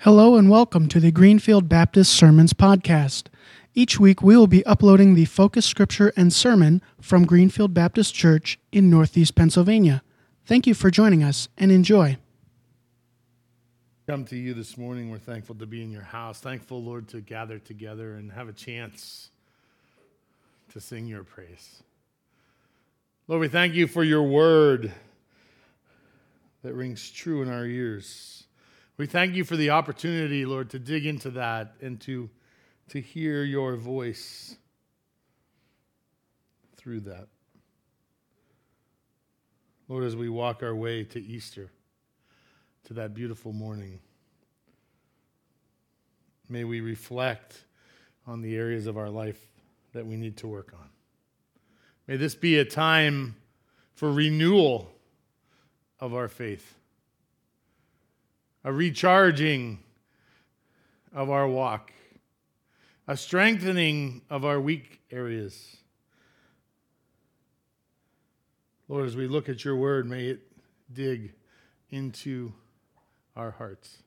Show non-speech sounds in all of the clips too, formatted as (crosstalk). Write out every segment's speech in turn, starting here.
Hello and welcome to the Greenfield Baptist Sermons Podcast. Each week we will be uploading the focus scripture and sermon from Greenfield Baptist Church in Northeast Pennsylvania. Thank you for joining us and enjoy. Come to you this morning. We're thankful to be in your house. Thankful, Lord, to gather together and have a chance to sing your praise. Lord, we thank you for your word that rings true in our ears. We thank you for the opportunity, Lord, to dig into that and to, to hear your voice through that. Lord, as we walk our way to Easter, to that beautiful morning, may we reflect on the areas of our life that we need to work on. May this be a time for renewal of our faith a recharging of our walk, a strengthening of our weak areas. Lord, as we look at your word, may it dig into our hearts.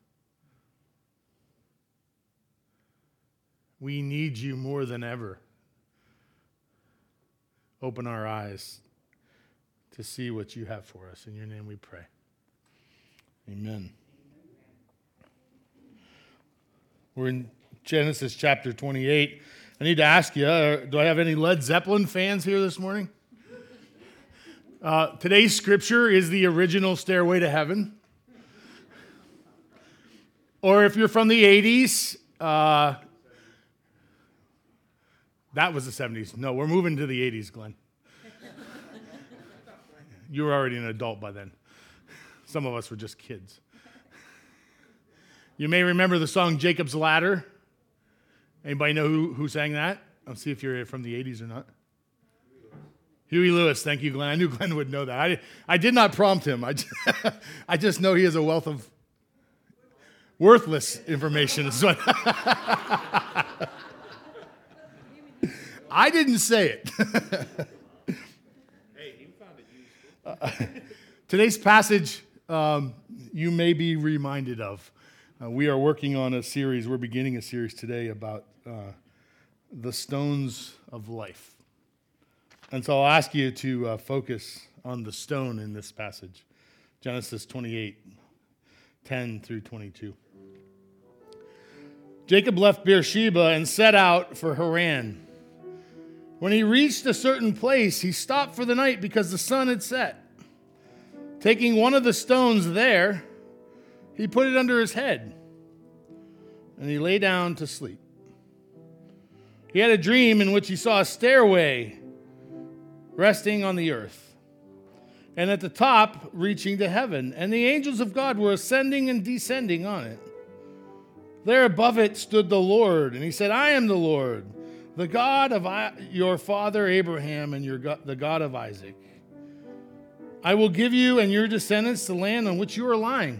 We need you more than ever. Open our eyes to see what you have for us. In your name we pray. Amen. We're in Genesis chapter 28. I need to ask you uh, do I have any Led Zeppelin fans here this morning? Uh, today's scripture is the original Stairway to Heaven. Or if you're from the 80s, uh, that was the 70s. No, we're moving to the 80s, Glenn. you were already an adult by then. Some of us were just kids. You may remember the song Jacob's Ladder. Anybody know who, who sang that? I'll see if you're from the 80s or not. Huey Lewis, thank you, Glenn. I knew Glenn would know that. I, I did not prompt him. I just, (laughs) I just know he has a wealth of worthless information. Is what (laughs) I didn't say it. (laughs) hey, you found it uh, today's passage um, you may be reminded of. Uh, we are working on a series, we're beginning a series today about uh, the stones of life. And so I'll ask you to uh, focus on the stone in this passage Genesis 28 10 through 22. Jacob left Beersheba and set out for Haran. When he reached a certain place, he stopped for the night because the sun had set. Taking one of the stones there, he put it under his head, and he lay down to sleep. He had a dream in which he saw a stairway resting on the earth, and at the top reaching to heaven, and the angels of God were ascending and descending on it. There above it stood the Lord, and he said, I am the Lord, the God of your father Abraham and your God, the God of Isaac. I will give you and your descendants the land on which you are lying.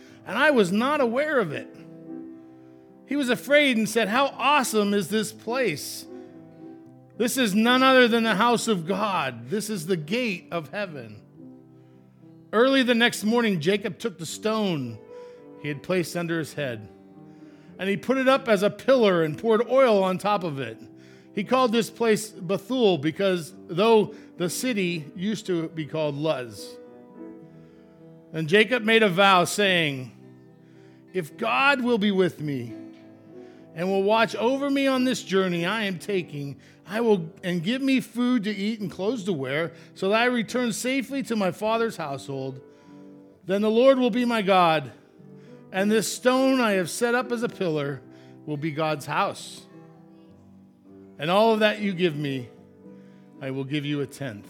and I was not aware of it. He was afraid and said, How awesome is this place! This is none other than the house of God. This is the gate of heaven. Early the next morning, Jacob took the stone he had placed under his head, and he put it up as a pillar and poured oil on top of it. He called this place Bethel because though the city used to be called Luz. And Jacob made a vow, saying, If God will be with me and will watch over me on this journey I am taking, I will and give me food to eat and clothes to wear, so that I return safely to my father's household, then the Lord will be my God, and this stone I have set up as a pillar will be God's house. And all of that you give me, I will give you a tenth.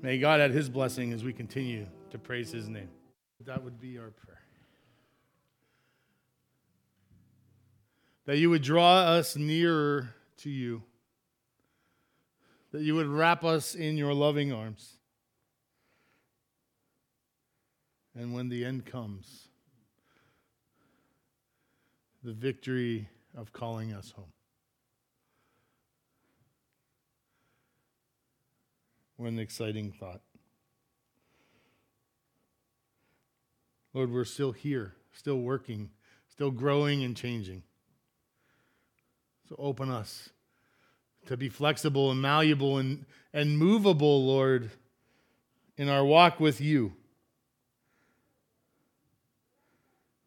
May God add his blessing as we continue to praise his name. That would be our prayer. That you would draw us nearer to you, that you would wrap us in your loving arms. And when the end comes, the victory of calling us home. What an exciting thought. Lord, we're still here, still working, still growing and changing. Open us to be flexible and malleable and, and movable, Lord, in our walk with you.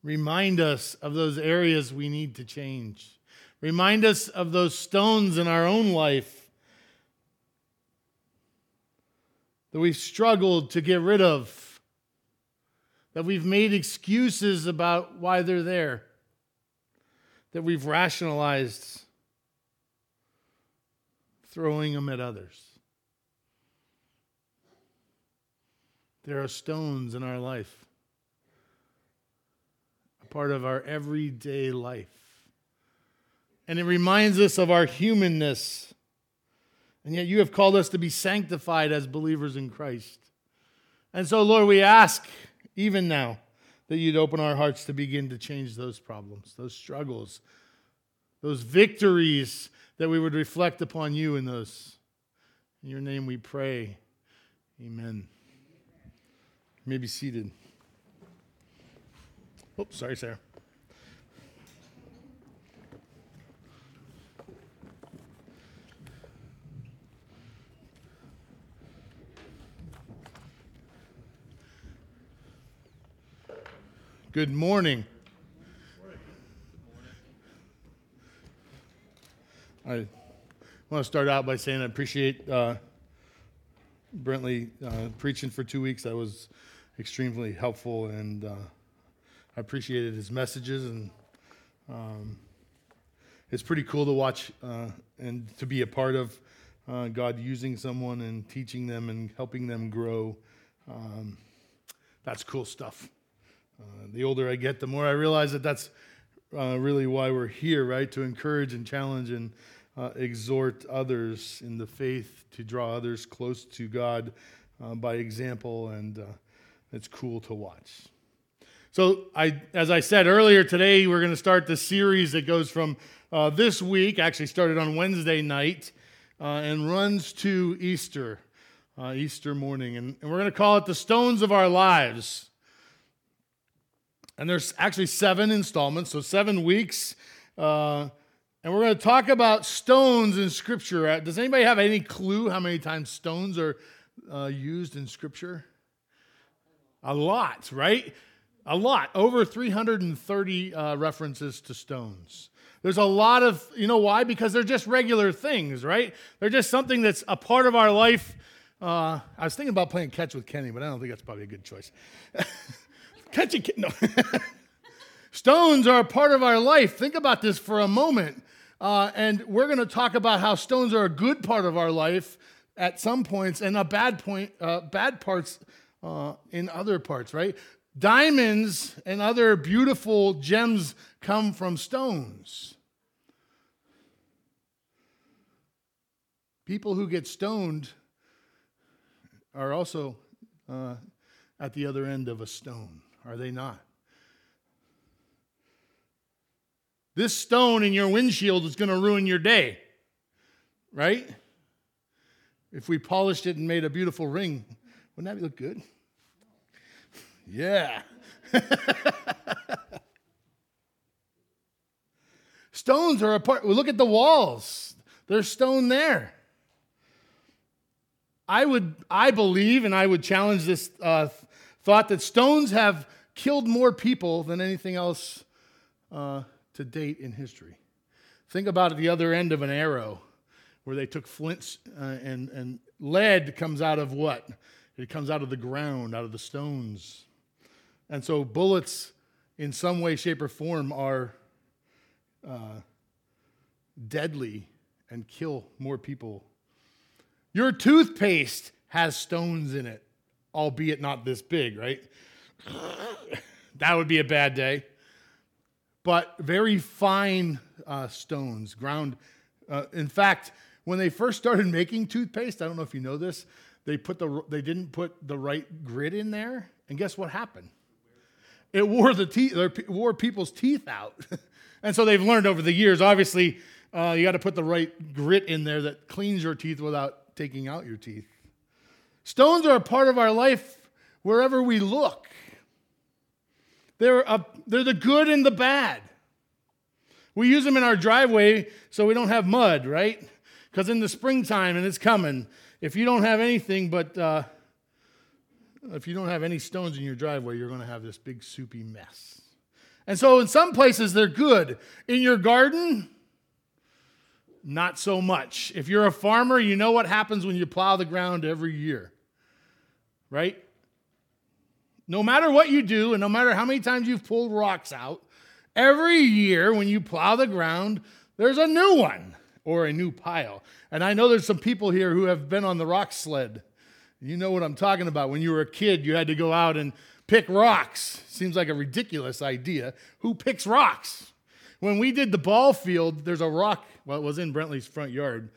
Remind us of those areas we need to change. Remind us of those stones in our own life that we've struggled to get rid of, that we've made excuses about why they're there, that we've rationalized throwing them at others. There are stones in our life a part of our everyday life. And it reminds us of our humanness. And yet you have called us to be sanctified as believers in Christ. And so, Lord, we ask even now that you'd open our hearts to begin to change those problems, those struggles, those victories, that we would reflect upon you in those. In your name we pray. Amen. You may be seated. Oh, sorry, Sarah. Good morning. I want to start out by saying I appreciate uh, Brentley uh, preaching for two weeks. That was extremely helpful and uh, I appreciated his messages, and um, it's pretty cool to watch uh, and to be a part of uh, God using someone and teaching them and helping them grow. Um, that's cool stuff. Uh, the older I get, the more I realize that that's really why we're here, right? To encourage and challenge and uh, exhort others in the faith, to draw others close to God uh, by example, and it's cool to watch. So, I, as I said earlier today, we're going to start the series that goes from uh, this week, actually started on Wednesday night, uh, and runs to Easter, uh, Easter morning. And, and we're going to call it The Stones of Our Lives. And there's actually seven installments, so seven weeks. Uh, and we're going to talk about stones in Scripture. Does anybody have any clue how many times stones are uh, used in Scripture? A lot, right? A lot, over 330 uh, references to stones. There's a lot of, you know why? Because they're just regular things, right? They're just something that's a part of our life. Uh, I was thinking about playing catch with Kenny, but I don't think that's probably a good choice. (laughs) catch a kid, no. (laughs) stones are a part of our life. Think about this for a moment. Uh, and we're going to talk about how stones are a good part of our life at some points and a bad point, uh, bad parts uh, in other parts, right? Diamonds and other beautiful gems come from stones. People who get stoned are also uh, at the other end of a stone, are they not? This stone in your windshield is going to ruin your day, right? If we polished it and made a beautiful ring, wouldn't that look good? Yeah. (laughs) Stones are a part. Look at the walls. There's stone there. I would, I believe, and I would challenge this uh, thought that stones have killed more people than anything else uh, to date in history. Think about it, the other end of an arrow, where they took flints uh, and, and lead comes out of what? It comes out of the ground, out of the stones. And so bullets, in some way, shape, or form, are uh, deadly and kill more people. Your toothpaste has stones in it, albeit not this big, right? (laughs) that would be a bad day. But very fine uh, stones, ground. Uh, in fact, when they first started making toothpaste, I don't know if you know this, they put the they didn't put the right grit in there, and guess what happened? It wore the teeth, wore people's teeth out, (laughs) and so they've learned over the years. Obviously, uh, you got to put the right grit in there that cleans your teeth without taking out your teeth. Stones are a part of our life wherever we look. They're, a, they're the good and the bad. We use them in our driveway so we don't have mud, right? Because in the springtime, and it's coming, if you don't have anything but, uh, if you don't have any stones in your driveway, you're going to have this big soupy mess. And so in some places, they're good. In your garden, not so much. If you're a farmer, you know what happens when you plow the ground every year, right? No matter what you do, and no matter how many times you've pulled rocks out, every year when you plow the ground, there's a new one or a new pile. And I know there's some people here who have been on the rock sled. You know what I'm talking about. When you were a kid, you had to go out and pick rocks. Seems like a ridiculous idea. Who picks rocks? When we did the ball field, there's a rock, well, it was in Brentley's front yard.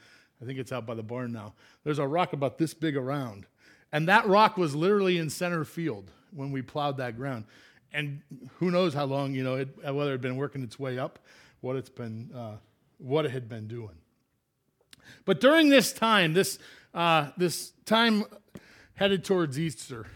I think it's out by the barn now. There's a rock about this big around. And that rock was literally in center field when we plowed that ground. And who knows how long, you know, it, whether it had been working its way up, what it's been, uh, what it had been doing. But during this time, this, uh, this time headed towards Easter,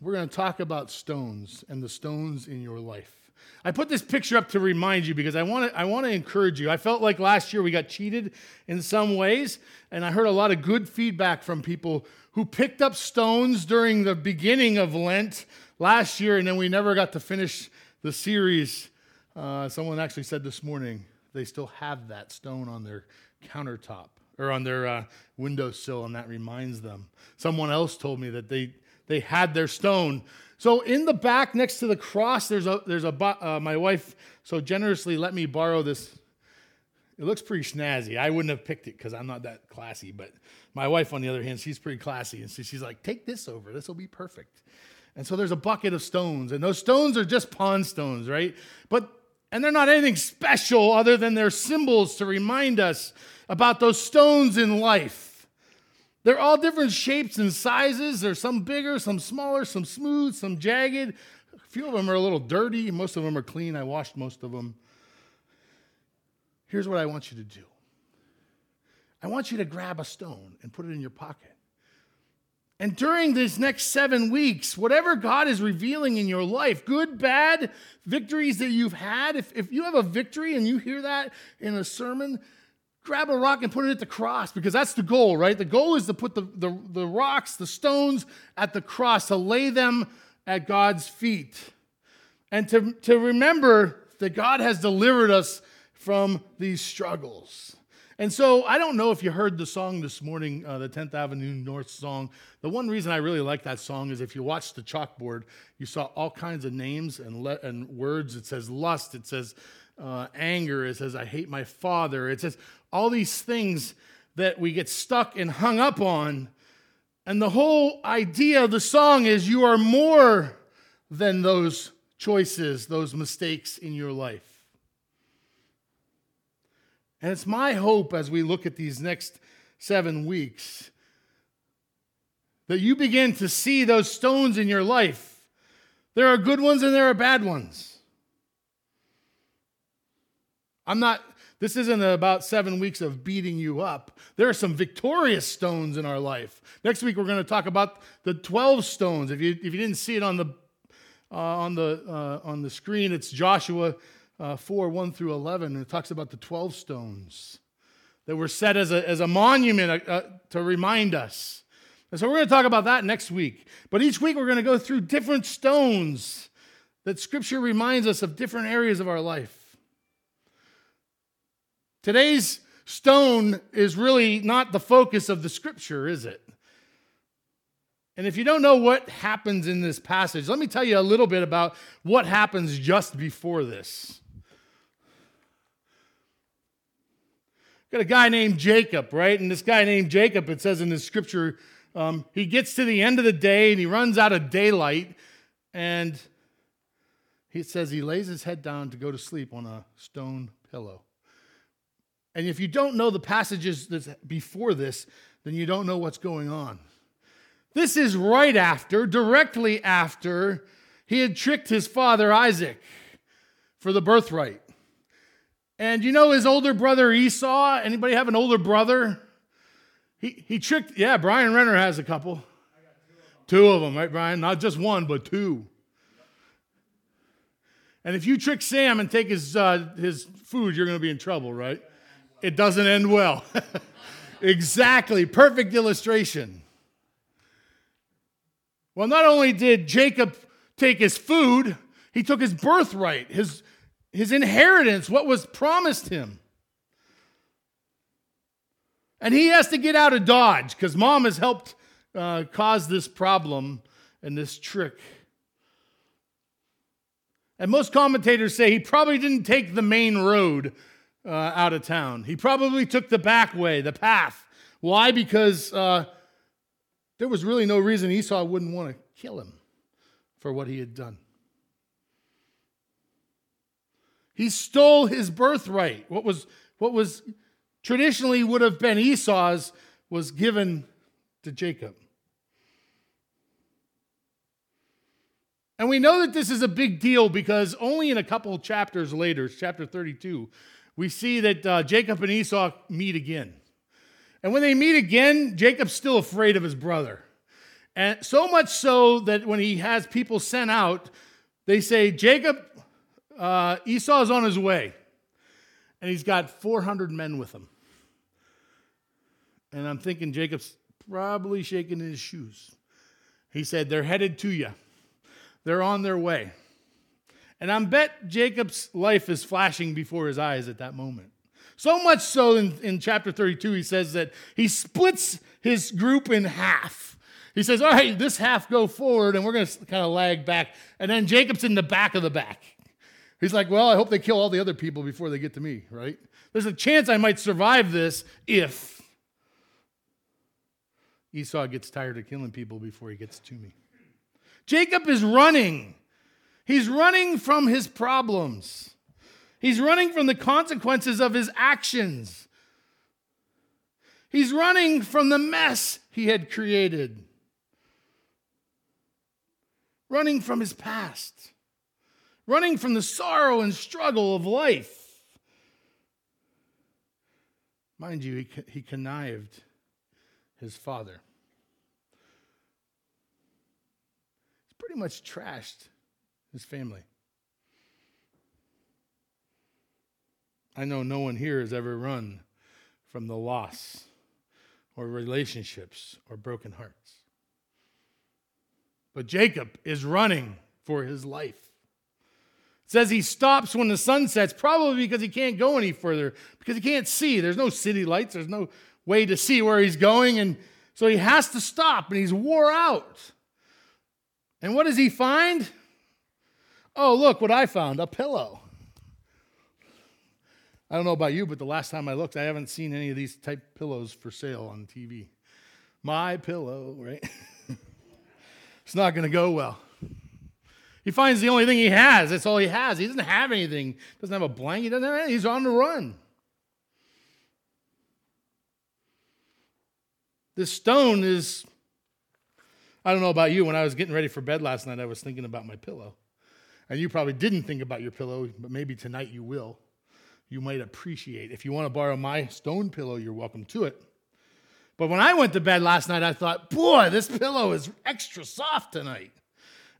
we're going to talk about stones and the stones in your life. I put this picture up to remind you because I want to I want to encourage you. I felt like last year we got cheated in some ways, and I heard a lot of good feedback from people who picked up stones during the beginning of Lent last year, and then we never got to finish the series. Uh, someone actually said this morning they still have that stone on their countertop or on their uh, windowsill, and that reminds them. Someone else told me that they they had their stone. So in the back next to the cross, there's a there's a uh, my wife so generously let me borrow this. It looks pretty snazzy. I wouldn't have picked it because I'm not that classy, but my wife, on the other hand, she's pretty classy, and so she's like, "Take this over. This will be perfect." And so there's a bucket of stones, and those stones are just pond stones, right? But and they're not anything special other than they're symbols to remind us about those stones in life. They're all different shapes and sizes. There's some bigger, some smaller, some smooth, some jagged. A few of them are a little dirty. Most of them are clean. I washed most of them. Here's what I want you to do I want you to grab a stone and put it in your pocket. And during these next seven weeks, whatever God is revealing in your life, good, bad, victories that you've had, if, if you have a victory and you hear that in a sermon, grab a rock and put it at the cross because that's the goal, right? The goal is to put the, the, the rocks, the stones at the cross, to lay them at God's feet. And to, to remember that God has delivered us from these struggles. And so I don't know if you heard the song this morning, uh, the 10th Avenue North song. The one reason I really like that song is if you watch the chalkboard, you saw all kinds of names and, le- and words. It says lust, it says uh, anger, it says I hate my father, it says all these things that we get stuck and hung up on. And the whole idea of the song is you are more than those choices, those mistakes in your life. And it's my hope as we look at these next seven weeks that you begin to see those stones in your life. There are good ones and there are bad ones. I'm not, this isn't about seven weeks of beating you up. There are some victorious stones in our life. Next week, we're going to talk about the 12 stones. If you, if you didn't see it on the, uh, on, the, uh, on the screen, it's Joshua uh, 4 1 through 11, and it talks about the 12 stones that were set as a, as a monument uh, uh, to remind us. And so we're going to talk about that next week. But each week we're going to go through different stones that Scripture reminds us of different areas of our life. Today's stone is really not the focus of the Scripture, is it? And if you don't know what happens in this passage, let me tell you a little bit about what happens just before this. got a guy named Jacob, right? And this guy named Jacob, it says in the scripture, um, he gets to the end of the day and he runs out of daylight. And he says he lays his head down to go to sleep on a stone pillow. And if you don't know the passages that's before this, then you don't know what's going on. This is right after, directly after, he had tricked his father Isaac for the birthright. And you know his older brother Esau? Anybody have an older brother? He, he tricked, yeah, Brian Renner has a couple. Two of them, right, Brian? Not just one, but two. And if you trick Sam and take his, uh, his food, you're going to be in trouble, right? It doesn't end well. (laughs) exactly. Perfect illustration. Well, not only did Jacob take his food, he took his birthright, his, his inheritance, what was promised him. And he has to get out of Dodge because mom has helped uh, cause this problem and this trick. And most commentators say he probably didn't take the main road uh, out of town. He probably took the back way, the path. Why? Because uh, there was really no reason Esau wouldn't want to kill him for what he had done. He stole his birthright. What was, what was traditionally would have been Esau's was given to Jacob. And we know that this is a big deal because only in a couple chapters later, chapter 32, we see that uh, Jacob and Esau meet again. And when they meet again, Jacob's still afraid of his brother. And so much so that when he has people sent out, they say, Jacob, uh, Esau's on his way. And he's got 400 men with him. And I'm thinking Jacob's probably shaking his shoes. He said, They're headed to you. They're on their way. And I bet Jacob's life is flashing before his eyes at that moment. So much so in, in chapter 32, he says that he splits his group in half. He says, All right, this half go forward, and we're going to kind of lag back. And then Jacob's in the back of the back. He's like, Well, I hope they kill all the other people before they get to me, right? There's a chance I might survive this if Esau gets tired of killing people before he gets to me. Jacob is running. He's running from his problems. He's running from the consequences of his actions. He's running from the mess he had created. Running from his past. Running from the sorrow and struggle of life. Mind you, he, he connived his father. He's pretty much trashed his family. I know no one here has ever run from the loss or relationships or broken hearts. But Jacob is running for his life. It says he stops when the sun sets, probably because he can't go any further, because he can't see. There's no city lights, there's no way to see where he's going. And so he has to stop, and he's wore out. And what does he find? Oh, look what I found a pillow. I don't know about you, but the last time I looked, I haven't seen any of these type pillows for sale on TV. My pillow, right? (laughs) it's not going to go well. He finds the only thing he has. That's all he has. He doesn't have anything. Doesn't have a blanket. Doesn't have anything. He's on the run. This stone is I don't know about you. When I was getting ready for bed last night, I was thinking about my pillow. And you probably didn't think about your pillow, but maybe tonight you will. You might appreciate. If you want to borrow my stone pillow, you're welcome to it. But when I went to bed last night, I thought, boy, this pillow is extra soft tonight.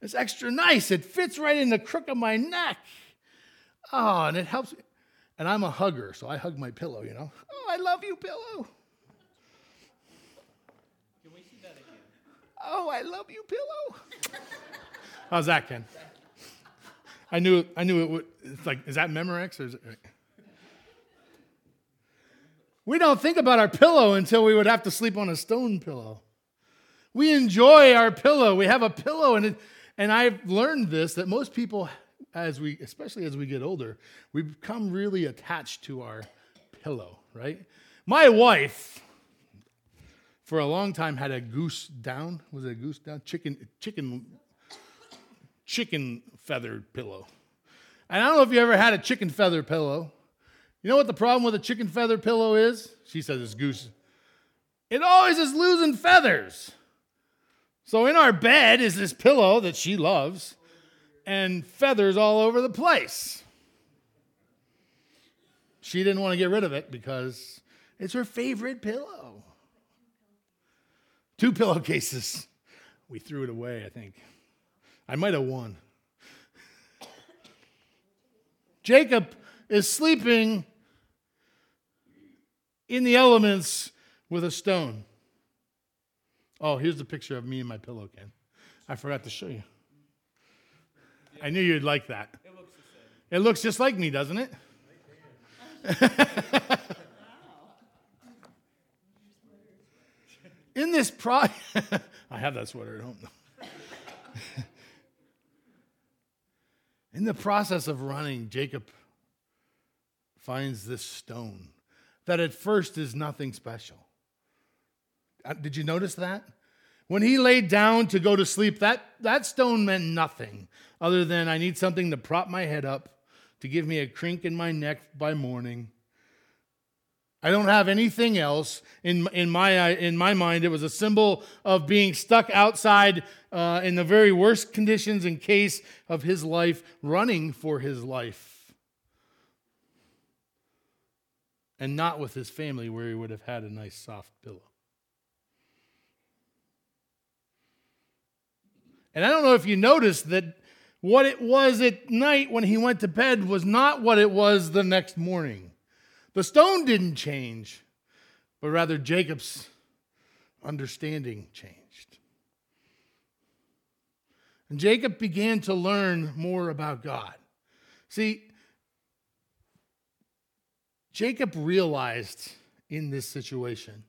It's extra nice. It fits right in the crook of my neck. Oh, and it helps. And I'm a hugger, so I hug my pillow, you know. Oh, I love you, pillow. Can we see that again? Oh, I love you, pillow. (laughs) How's that, Ken? I knew, I knew it would. It's like, is that Memorex or is it? We don't think about our pillow until we would have to sleep on a stone pillow. We enjoy our pillow. We have a pillow, and it, and I've learned this that most people, as we, especially as we get older, we become really attached to our pillow. Right? My wife for a long time had a goose down. Was it a goose down? Chicken, chicken, chicken feathered pillow. And I don't know if you ever had a chicken feather pillow. You know what the problem with a chicken feather pillow is? She says it's goose. It always is losing feathers. So in our bed is this pillow that she loves and feathers all over the place. She didn't want to get rid of it because it's her favorite pillow. Two pillowcases. We threw it away, I think. I might have won. Jacob is sleeping in the elements with a stone. Oh, here's the picture of me and my pillow, Ken. I forgot to show you. I knew you'd like that. It looks, it looks just like me, doesn't it? (laughs) in this pro (laughs) I have that sweater at home. (laughs) in the process of running, Jacob finds this stone that at first is nothing special. Uh, did you notice that? When he laid down to go to sleep, that, that stone meant nothing other than I need something to prop my head up, to give me a crink in my neck by morning. I don't have anything else in, in, my, in my mind. It was a symbol of being stuck outside uh, in the very worst conditions in case of his life, running for his life. And not with his family where he would have had a nice soft pillow. And I don't know if you noticed that what it was at night when he went to bed was not what it was the next morning. The stone didn't change, but rather Jacob's understanding changed. And Jacob began to learn more about God. See, Jacob realized in this situation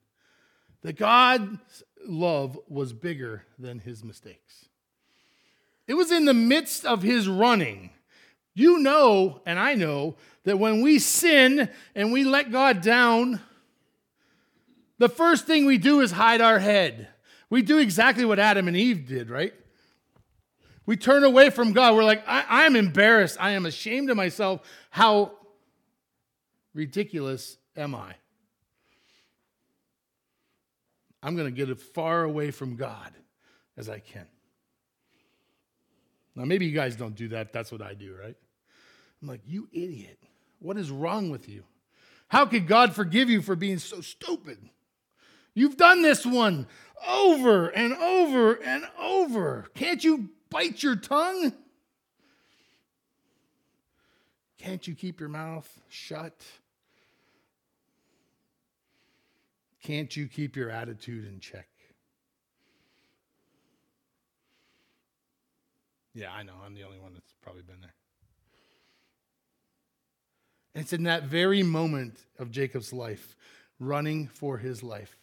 that God's love was bigger than his mistakes. It was in the midst of his running. You know, and I know, that when we sin and we let God down, the first thing we do is hide our head. We do exactly what Adam and Eve did, right? We turn away from God. We're like, I, am embarrassed. I am ashamed of myself. How ridiculous am I? I'm going to get as far away from God as I can. Now, maybe you guys don't do that. That's what I do, right? I'm like, you idiot. What is wrong with you? How could God forgive you for being so stupid? You've done this one over and over and over. Can't you bite your tongue? Can't you keep your mouth shut? Can't you keep your attitude in check? Yeah, I know. I'm the only one that's probably been there. And it's in that very moment of Jacob's life, running for his life,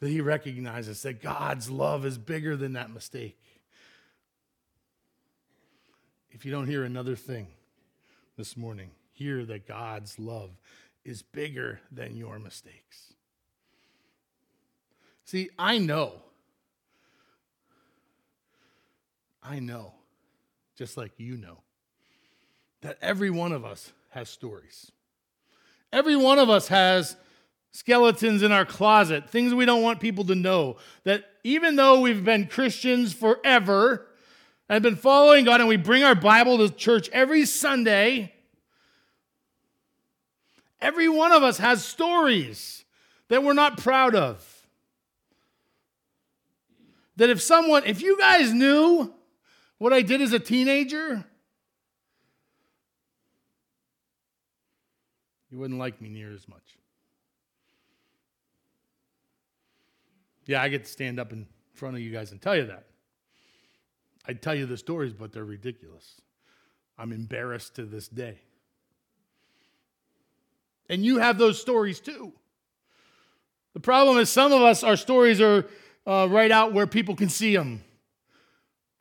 that he recognizes that God's love is bigger than that mistake. If you don't hear another thing this morning, hear that God's love is bigger than your mistakes. See, I know. I know just like you know, that every one of us has stories. Every one of us has skeletons in our closet, things we don't want people to know. That even though we've been Christians forever and been following God and we bring our Bible to church every Sunday, every one of us has stories that we're not proud of. That if someone, if you guys knew what I did as a teenager, you wouldn't like me near as much. Yeah, I get to stand up in front of you guys and tell you that. I tell you the stories, but they're ridiculous. I'm embarrassed to this day. And you have those stories too. The problem is, some of us, our stories are uh, right out where people can see them.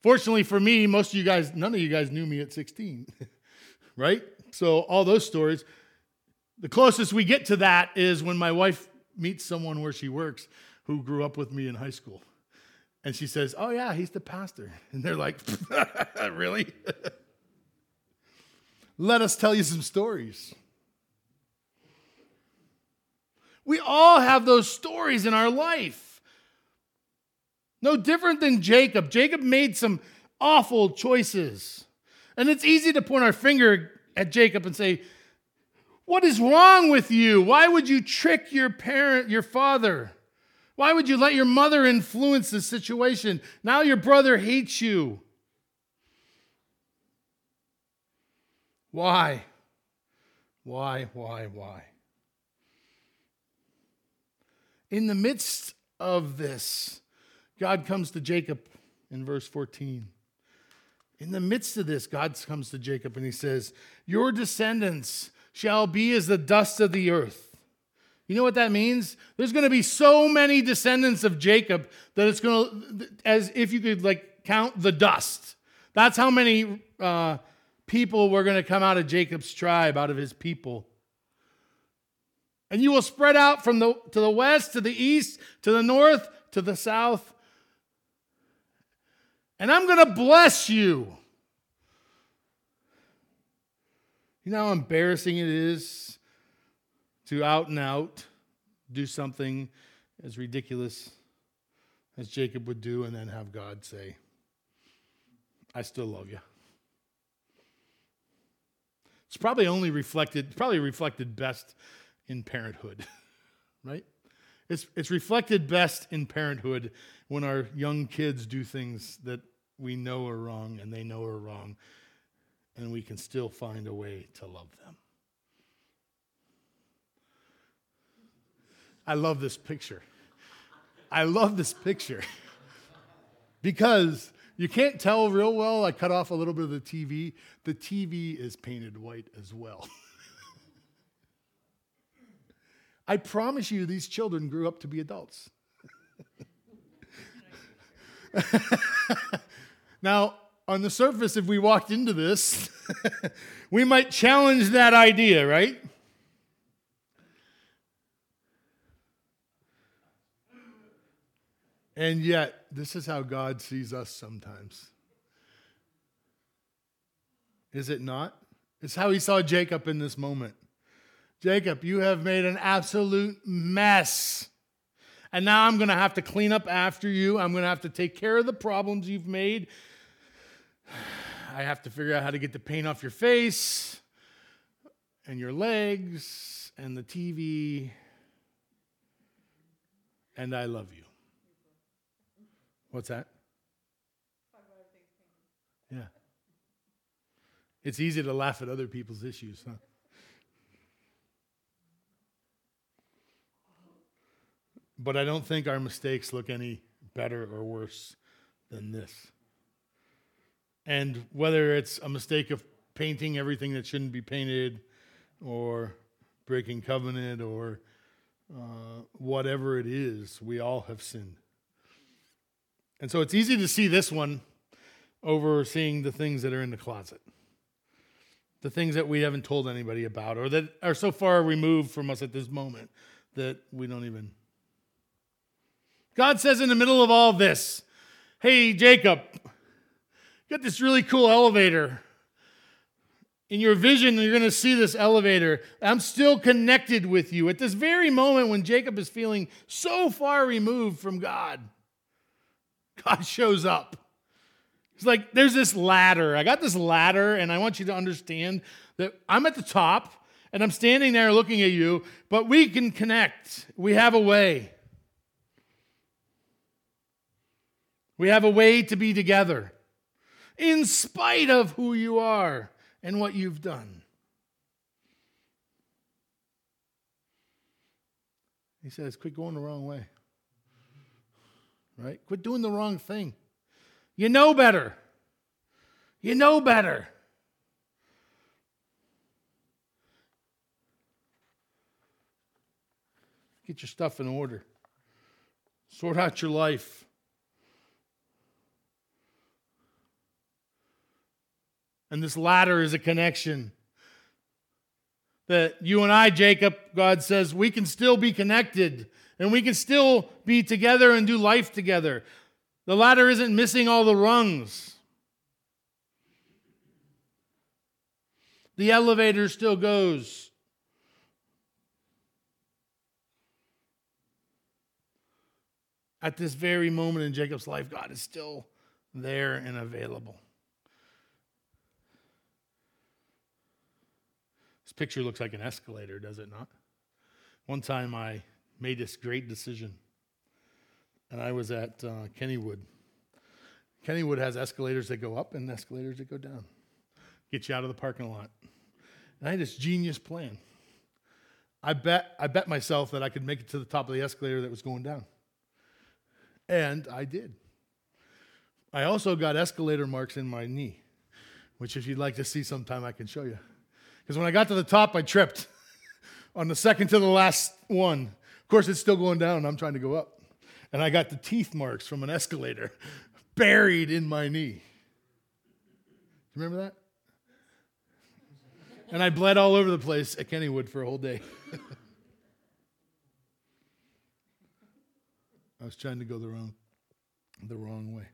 Fortunately for me, most of you guys, none of you guys knew me at 16, (laughs) right? So, all those stories. The closest we get to that is when my wife meets someone where she works who grew up with me in high school. And she says, Oh, yeah, he's the pastor. (laughs) And they're like, (laughs) Really? (laughs) Let us tell you some stories. We all have those stories in our life. No different than Jacob. Jacob made some awful choices. And it's easy to point our finger at Jacob and say, What is wrong with you? Why would you trick your parent, your father? Why would you let your mother influence the situation? Now your brother hates you. Why? Why, why, why? In the midst of this, God comes to Jacob in verse 14. In the midst of this, God comes to Jacob and he says, Your descendants shall be as the dust of the earth. You know what that means? There's going to be so many descendants of Jacob that it's going to, as if you could like count the dust. That's how many uh, people were going to come out of Jacob's tribe, out of his people. And you will spread out from the to the west, to the east, to the north, to the south. And I'm going to bless you. You know how embarrassing it is to out and out do something as ridiculous as Jacob would do and then have God say, I still love you. It's probably only reflected, probably reflected best in parenthood, (laughs) right? It's, it's reflected best in parenthood when our young kids do things that we know are wrong and they know are wrong, and we can still find a way to love them. I love this picture. I love this picture (laughs) because you can't tell real well. I cut off a little bit of the TV. The TV is painted white as well. (laughs) I promise you, these children grew up to be adults. (laughs) now, on the surface, if we walked into this, (laughs) we might challenge that idea, right? And yet, this is how God sees us sometimes. Is it not? It's how he saw Jacob in this moment. Jacob, you have made an absolute mess. And now I'm going to have to clean up after you. I'm going to have to take care of the problems you've made. I have to figure out how to get the paint off your face and your legs and the TV. And I love you. What's that? Yeah. It's easy to laugh at other people's issues, huh? But I don't think our mistakes look any better or worse than this. And whether it's a mistake of painting everything that shouldn't be painted, or breaking covenant, or uh, whatever it is, we all have sinned. And so it's easy to see this one over seeing the things that are in the closet. The things that we haven't told anybody about or that are so far removed from us at this moment that we don't even. God says in the middle of all this, Hey, Jacob, got this really cool elevator. In your vision, you're going to see this elevator. I'm still connected with you. At this very moment when Jacob is feeling so far removed from God, God shows up. He's like, there's this ladder. I got this ladder, and I want you to understand that I'm at the top and I'm standing there looking at you, but we can connect. We have a way. We have a way to be together in spite of who you are and what you've done. He says, quit going the wrong way right? Quit doing the wrong thing. You know better. You know better. Get your stuff in order. Sort out your life. And this ladder is a connection that you and I, Jacob, God says, we can still be connected and we can still be together and do life together. The ladder isn't missing all the rungs. The elevator still goes. At this very moment in Jacob's life, God is still there and available. Picture looks like an escalator, does it not? One time I made this great decision, and I was at uh, Kennywood. Kennywood has escalators that go up and escalators that go down, get you out of the parking lot. And I had this genius plan. I bet, I bet myself that I could make it to the top of the escalator that was going down. And I did. I also got escalator marks in my knee, which, if you'd like to see sometime, I can show you. Because when I got to the top, I tripped (laughs) on the second to the last one. Of course, it's still going down, and I'm trying to go up. And I got the teeth marks from an escalator (laughs) buried in my knee. You remember that? And I bled all over the place at Kennywood for a whole day. (laughs) I was trying to go the wrong, the wrong way.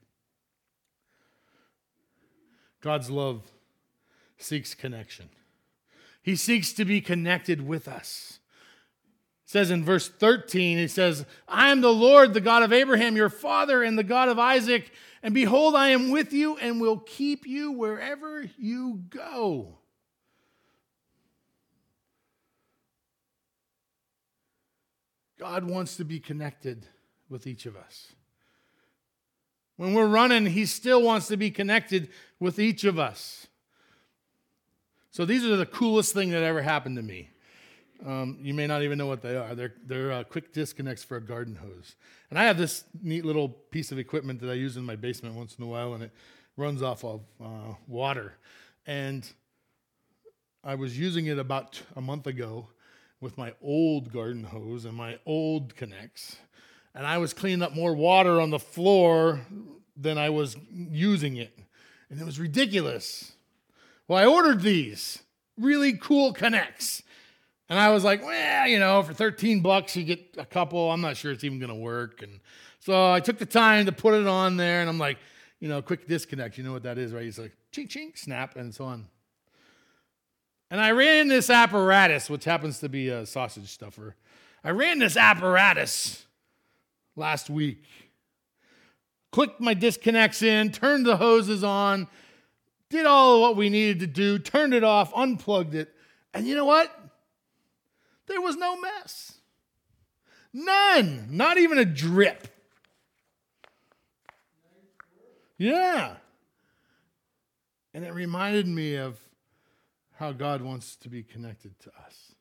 God's love seeks connection. He seeks to be connected with us. It says in verse 13, he says, I am the Lord, the God of Abraham, your father, and the God of Isaac. And behold, I am with you and will keep you wherever you go. God wants to be connected with each of us. When we're running, He still wants to be connected with each of us. So these are the coolest thing that ever happened to me. Um, you may not even know what they are. They're, they're uh, quick disconnects for a garden hose. And I have this neat little piece of equipment that I use in my basement once in a while, and it runs off of uh, water. And I was using it about a month ago with my old garden hose and my old connects. And I was cleaning up more water on the floor than I was using it. And it was ridiculous. Well, I ordered these really cool connects. And I was like, well, you know, for 13 bucks, you get a couple. I'm not sure it's even going to work. And so I took the time to put it on there. And I'm like, you know, quick disconnect. You know what that is, right? It's like chink, chink, snap, and so on. And I ran this apparatus, which happens to be a sausage stuffer. I ran this apparatus last week. Clicked my disconnects in, turned the hoses on, did all of what we needed to do, turned it off, unplugged it. And you know what? There was no mess. None. Not even a drip. Yeah. And it reminded me of how God wants to be connected to us.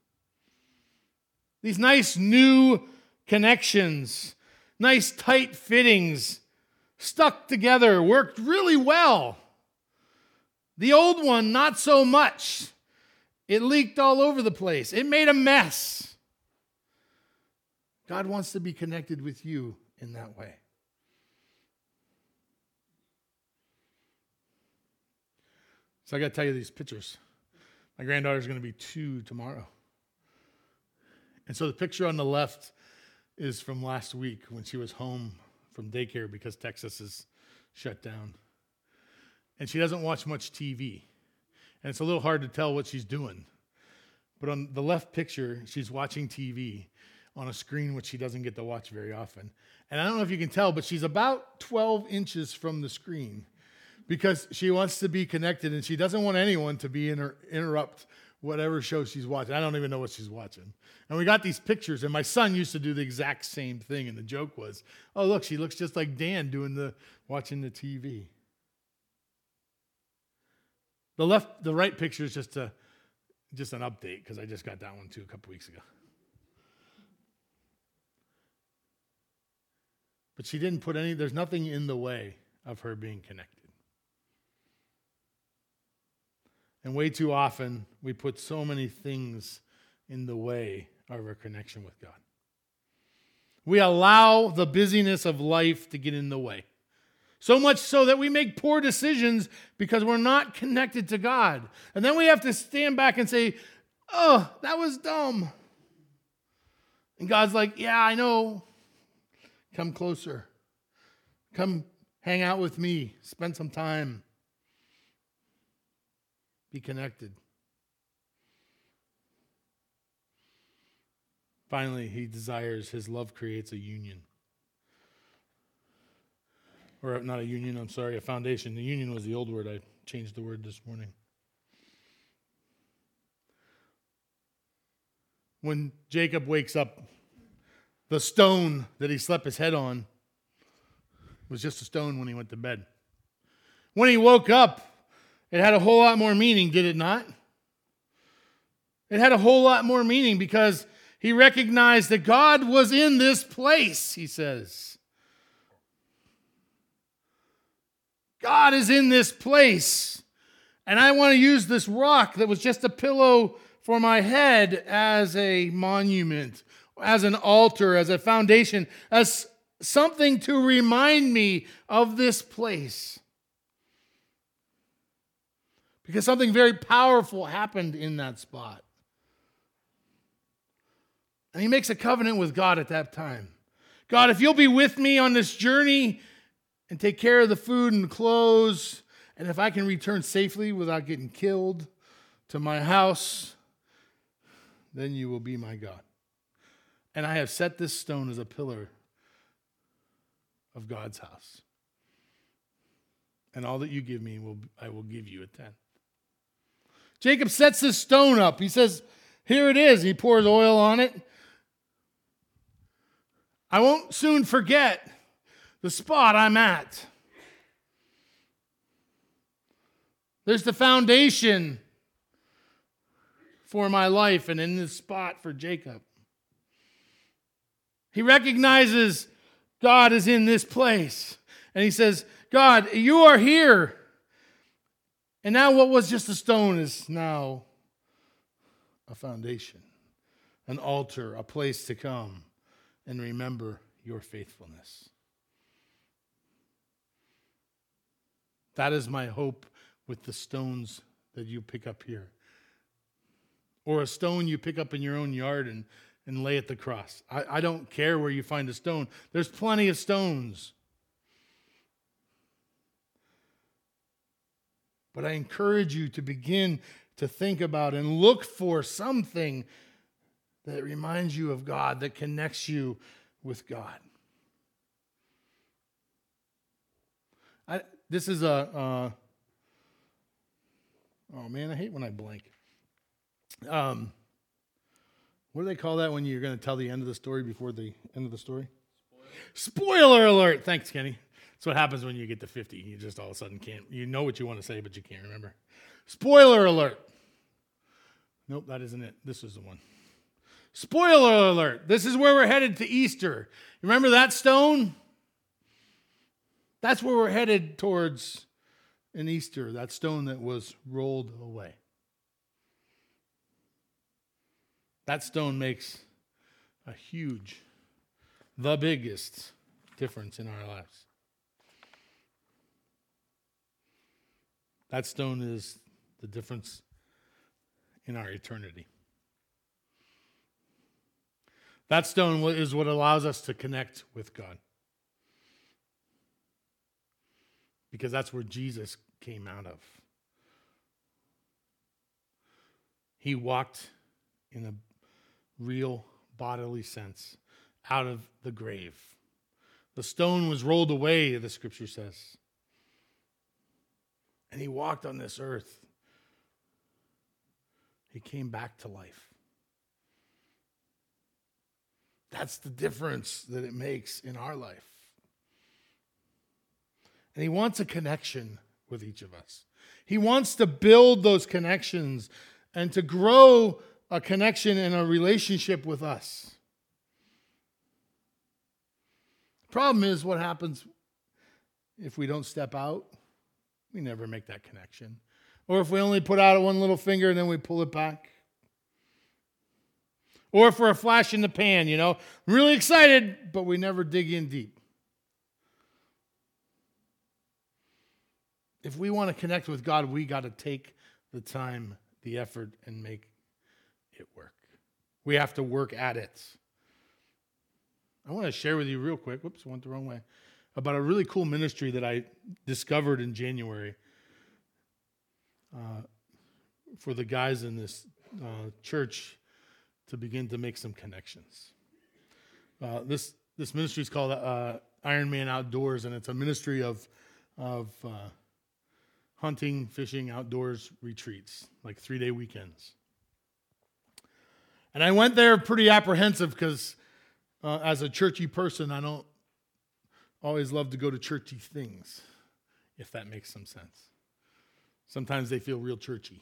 These nice new connections, nice tight fittings, stuck together, worked really well. The old one, not so much. It leaked all over the place, it made a mess. God wants to be connected with you in that way. So I got to tell you these pictures. My granddaughter's going to be two tomorrow. And so the picture on the left is from last week when she was home from daycare because Texas is shut down. And she doesn't watch much TV. And it's a little hard to tell what she's doing. But on the left picture, she's watching TV on a screen which she doesn't get to watch very often. And I don't know if you can tell, but she's about 12 inches from the screen because she wants to be connected and she doesn't want anyone to be inter- interrupt whatever show she's watching. I don't even know what she's watching. And we got these pictures, and my son used to do the exact same thing. And the joke was, "Oh, look, she looks just like Dan doing the watching the TV." The left, the right picture is just a just an update because I just got that one too a couple weeks ago. But she didn't put any. There's nothing in the way of her being connected. And way too often, we put so many things in the way of our connection with God. We allow the busyness of life to get in the way. So much so that we make poor decisions because we're not connected to God. And then we have to stand back and say, Oh, that was dumb. And God's like, Yeah, I know. Come closer. Come hang out with me. Spend some time. Be connected. Finally, he desires, his love creates a union. Or not a union, I'm sorry, a foundation. The union was the old word. I changed the word this morning. When Jacob wakes up, the stone that he slept his head on was just a stone when he went to bed. When he woke up, it had a whole lot more meaning, did it not? It had a whole lot more meaning because he recognized that God was in this place, he says. God is in this place. And I want to use this rock that was just a pillow for my head as a monument, as an altar, as a foundation, as something to remind me of this place. Because something very powerful happened in that spot. And he makes a covenant with God at that time. God, if you'll be with me on this journey and take care of the food and clothes, and if I can return safely without getting killed to my house, then you will be my God. And I have set this stone as a pillar of God's house. And all that you give me, will, I will give you a tenth. Jacob sets this stone up. He says, Here it is. He pours oil on it. I won't soon forget the spot I'm at. There's the foundation for my life and in this spot for Jacob. He recognizes God is in this place. And he says, God, you are here. And now what was just a stone is now a foundation, an altar, a place to come and remember your faithfulness. That is my hope with the stones that you pick up here. Or a stone you pick up in your own yard and, and lay at the cross. I, I don't care where you find a stone, there's plenty of stones. But I encourage you to begin to think about and look for something that reminds you of God, that connects you with God. I, this is a, uh, oh man, I hate when I blank. Um, what do they call that when you're going to tell the end of the story before the end of the story? Spoiler, Spoiler alert. Thanks, Kenny. That's what happens when you get to 50. You just all of a sudden can't, you know what you want to say, but you can't remember. Spoiler alert. Nope, that isn't it. This is the one. Spoiler alert. This is where we're headed to Easter. Remember that stone? That's where we're headed towards in Easter, that stone that was rolled away. That stone makes a huge, the biggest difference in our lives. That stone is the difference in our eternity. That stone is what allows us to connect with God. Because that's where Jesus came out of. He walked in a real bodily sense out of the grave. The stone was rolled away, the scripture says. And he walked on this earth. He came back to life. That's the difference that it makes in our life. And he wants a connection with each of us. He wants to build those connections and to grow a connection and a relationship with us. Problem is what happens if we don't step out? We never make that connection. Or if we only put out one little finger and then we pull it back. Or if we're a flash in the pan, you know, really excited, but we never dig in deep. If we want to connect with God, we got to take the time, the effort, and make it work. We have to work at it. I want to share with you real quick. Whoops, went the wrong way. About a really cool ministry that I discovered in January uh, for the guys in this uh, church to begin to make some connections. Uh, this this ministry is called uh, Ironman Outdoors, and it's a ministry of of uh, hunting, fishing, outdoors retreats, like three day weekends. And I went there pretty apprehensive because, uh, as a churchy person, I don't always love to go to churchy things, if that makes some sense. Sometimes they feel real churchy.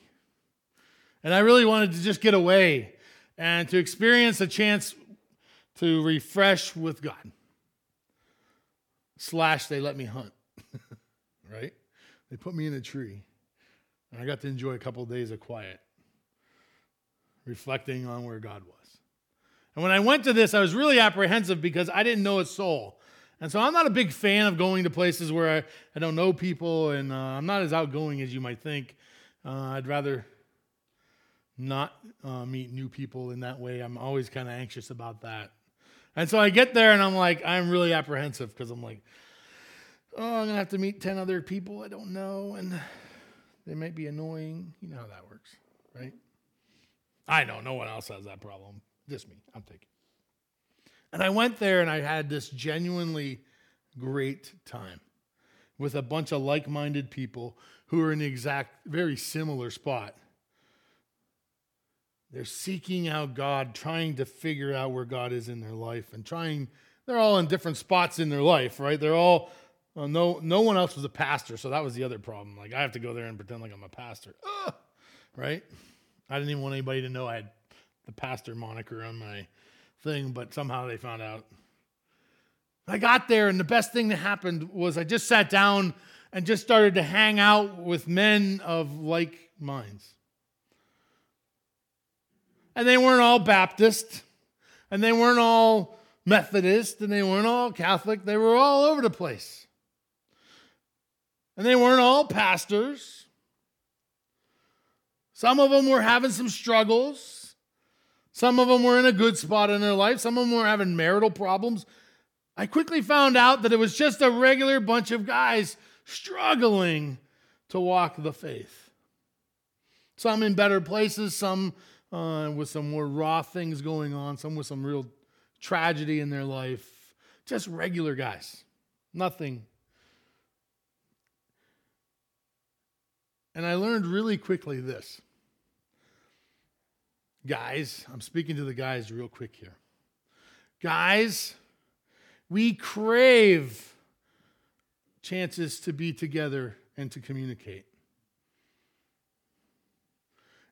And I really wanted to just get away and to experience a chance to refresh with God. Slash, they let me hunt, (laughs) right? They put me in a tree, and I got to enjoy a couple of days of quiet, reflecting on where God was. And when I went to this, I was really apprehensive because I didn't know a soul. And so I'm not a big fan of going to places where I, I don't know people, and uh, I'm not as outgoing as you might think. Uh, I'd rather not uh, meet new people in that way. I'm always kind of anxious about that. And so I get there and I'm like, I'm really apprehensive because I'm like, oh, I'm going to have to meet 10 other people I don't know and they might be annoying. You know how that works, right? I know no one else has that problem. Just me. I'm taking. And I went there and I had this genuinely great time with a bunch of like minded people who are in the exact, very similar spot. They're seeking out God, trying to figure out where God is in their life, and trying, they're all in different spots in their life, right? They're all, well, no, no one else was a pastor, so that was the other problem. Like, I have to go there and pretend like I'm a pastor, Ugh! right? I didn't even want anybody to know I had the pastor moniker on my thing, but somehow they found out. I got there, and the best thing that happened was I just sat down and just started to hang out with men of like minds. And they weren't all Baptist, and they weren't all Methodist, and they weren't all Catholic. They were all over the place. And they weren't all pastors. Some of them were having some struggles. Some of them were in a good spot in their life. Some of them were having marital problems. I quickly found out that it was just a regular bunch of guys struggling to walk the faith. Some in better places, some uh, with some more raw things going on, some with some real tragedy in their life. Just regular guys, nothing. And I learned really quickly this. Guys, I'm speaking to the guys real quick here. Guys, we crave chances to be together and to communicate.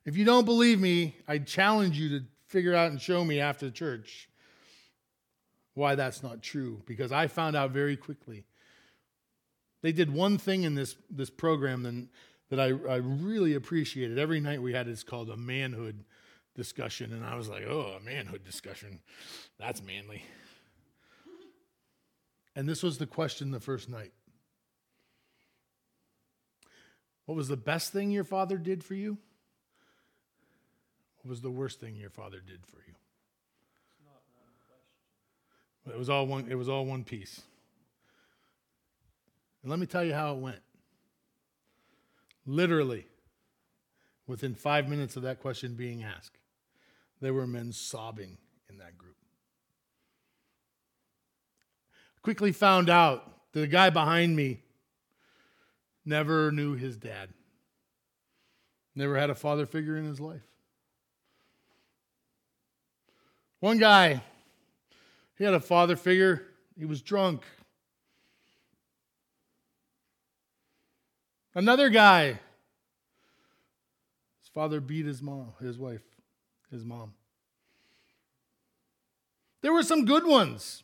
If you don't believe me, I challenge you to figure out and show me after church why that's not true, because I found out very quickly. They did one thing in this, this program that, that I, I really appreciated. Every night we had it's called a manhood discussion, and I was like, oh, a manhood discussion. That's manly. And this was the question the first night What was the best thing your father did for you? What was the worst thing your father did for you? It was all one. It was all one piece. And let me tell you how it went. Literally, within five minutes of that question being asked, there were men sobbing in that group. Quickly found out that the guy behind me never knew his dad, never had a father figure in his life. One guy, he had a father figure. He was drunk. Another guy, his father beat his mom, his wife, his mom. There were some good ones.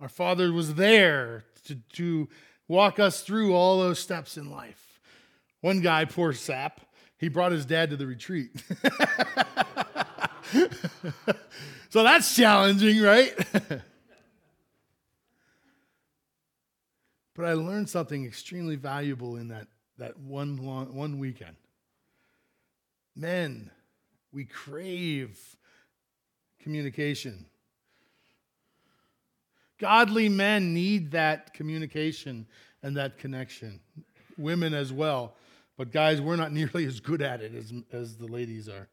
Our Father was there to, to walk us through all those steps in life. One guy, poor sap, he brought his dad to the retreat. (laughs) so that's challenging, right? (laughs) but I learned something extremely valuable in that, that one, long, one weekend. Men, we crave communication. Godly men need that communication and that connection. Women as well. But guys, we're not (laughs) nearly as good at it as, as the ladies are.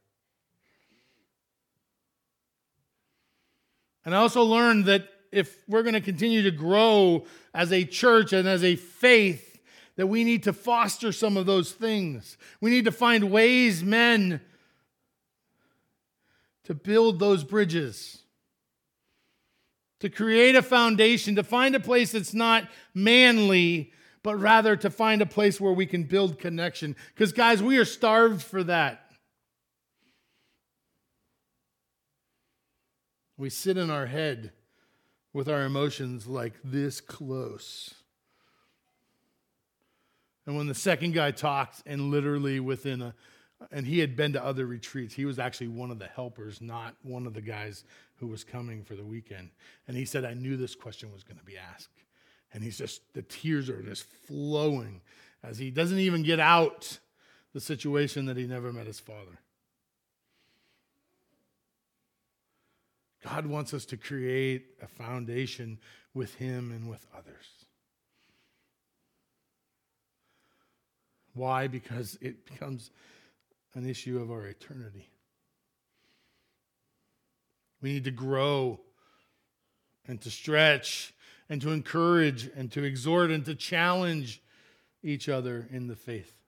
And I also learned that if we're going to continue to grow as a church and as a faith, that we need to foster some of those things. We need to find ways, men, to build those bridges, to create a foundation, to find a place that's not manly, but rather to find a place where we can build connection. Because, guys, we are starved for that. We sit in our head with our emotions like this close. And when the second guy talked, and literally within a, and he had been to other retreats, he was actually one of the helpers, not one of the guys who was coming for the weekend. And he said, I knew this question was going to be asked. And he's just, the tears are just flowing as he doesn't even get out the situation that he never met his father. God wants us to create a foundation with Him and with others. Why? Because it becomes an issue of our eternity. We need to grow and to stretch and to encourage and to exhort and to challenge each other in the faith.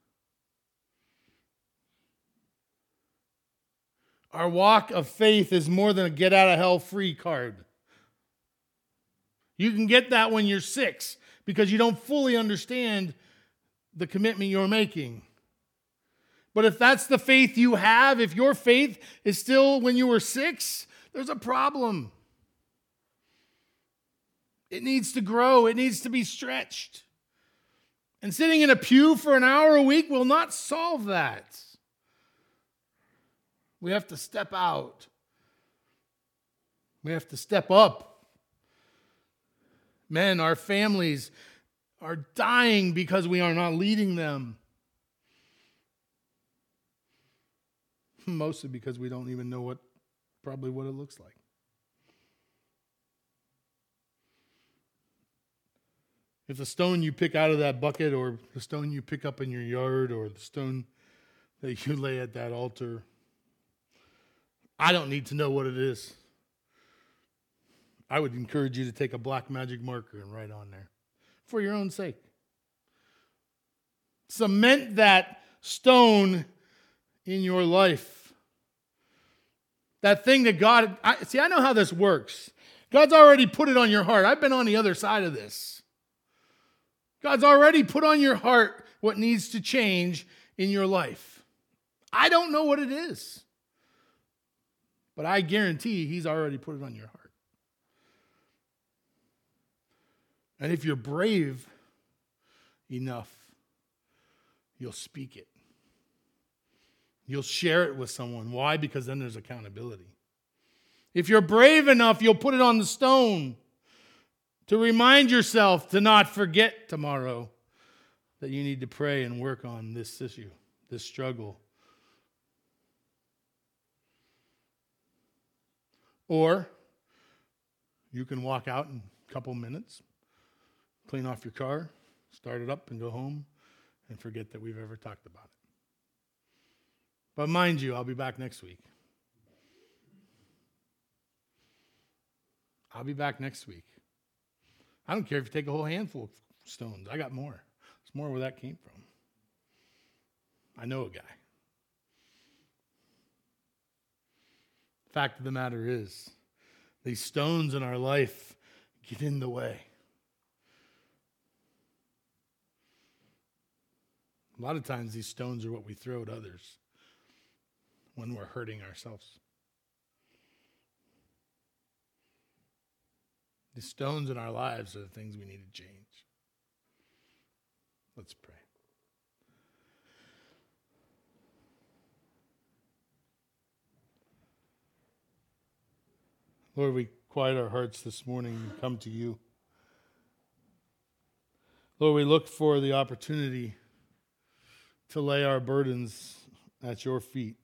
Our walk of faith is more than a get out of hell free card. You can get that when you're six because you don't fully understand the commitment you're making. But if that's the faith you have, if your faith is still when you were six, there's a problem. It needs to grow, it needs to be stretched. And sitting in a pew for an hour a week will not solve that. We have to step out. We have to step up. Men, our families are dying because we are not leading them. (laughs) Mostly because we don't even know what probably what it looks like. If the stone you pick out of that bucket, or the stone you pick up in your yard, or the stone that you lay at that altar I don't need to know what it is. I would encourage you to take a black magic marker and write on there for your own sake. Cement that stone in your life. That thing that God, I, see, I know how this works. God's already put it on your heart. I've been on the other side of this. God's already put on your heart what needs to change in your life. I don't know what it is. But I guarantee he's already put it on your heart. And if you're brave enough, you'll speak it. You'll share it with someone. Why? Because then there's accountability. If you're brave enough, you'll put it on the stone to remind yourself to not forget tomorrow that you need to pray and work on this issue, this struggle, Or you can walk out in a couple minutes, clean off your car, start it up, and go home and forget that we've ever talked about it. But mind you, I'll be back next week. I'll be back next week. I don't care if you take a whole handful of stones. I got more. It's more where that came from. I know a guy. Fact of the matter is, these stones in our life get in the way. A lot of times, these stones are what we throw at others when we're hurting ourselves. The stones in our lives are the things we need to change. Let's pray. Lord, we quiet our hearts this morning and come to you. Lord, we look for the opportunity to lay our burdens at your feet.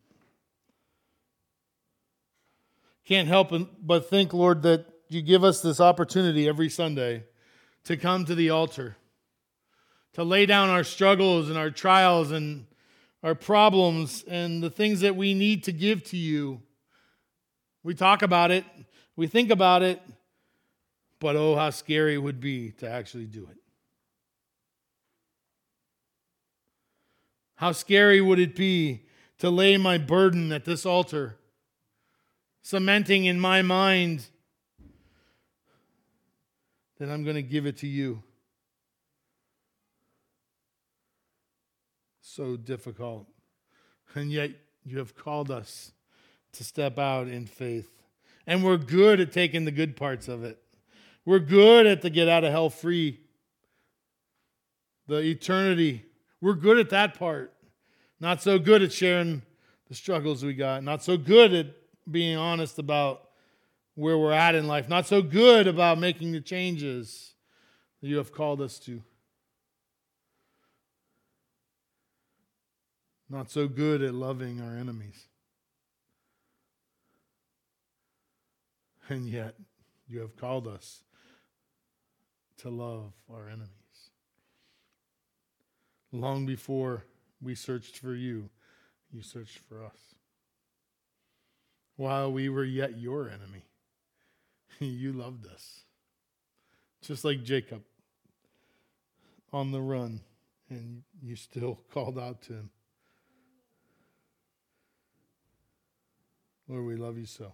Can't help but think, Lord, that you give us this opportunity every Sunday to come to the altar, to lay down our struggles and our trials and our problems and the things that we need to give to you. We talk about it We think about it, but oh, how scary it would be to actually do it. How scary would it be to lay my burden at this altar, cementing in my mind that I'm going to give it to you? So difficult. And yet you have called us to step out in faith. And we're good at taking the good parts of it. We're good at the get out of hell free, the eternity we're good at that part. Not so good at sharing the struggles we got. Not so good at being honest about where we're at in life. Not so good about making the changes that you have called us to. Not so good at loving our enemies. And yet, you have called us to love our enemies long before we searched for you, you searched for us. While we were yet your enemy, (laughs) you loved us. Just like Jacob on the run, and you still (laughs) called out to him. Lord, we love you so.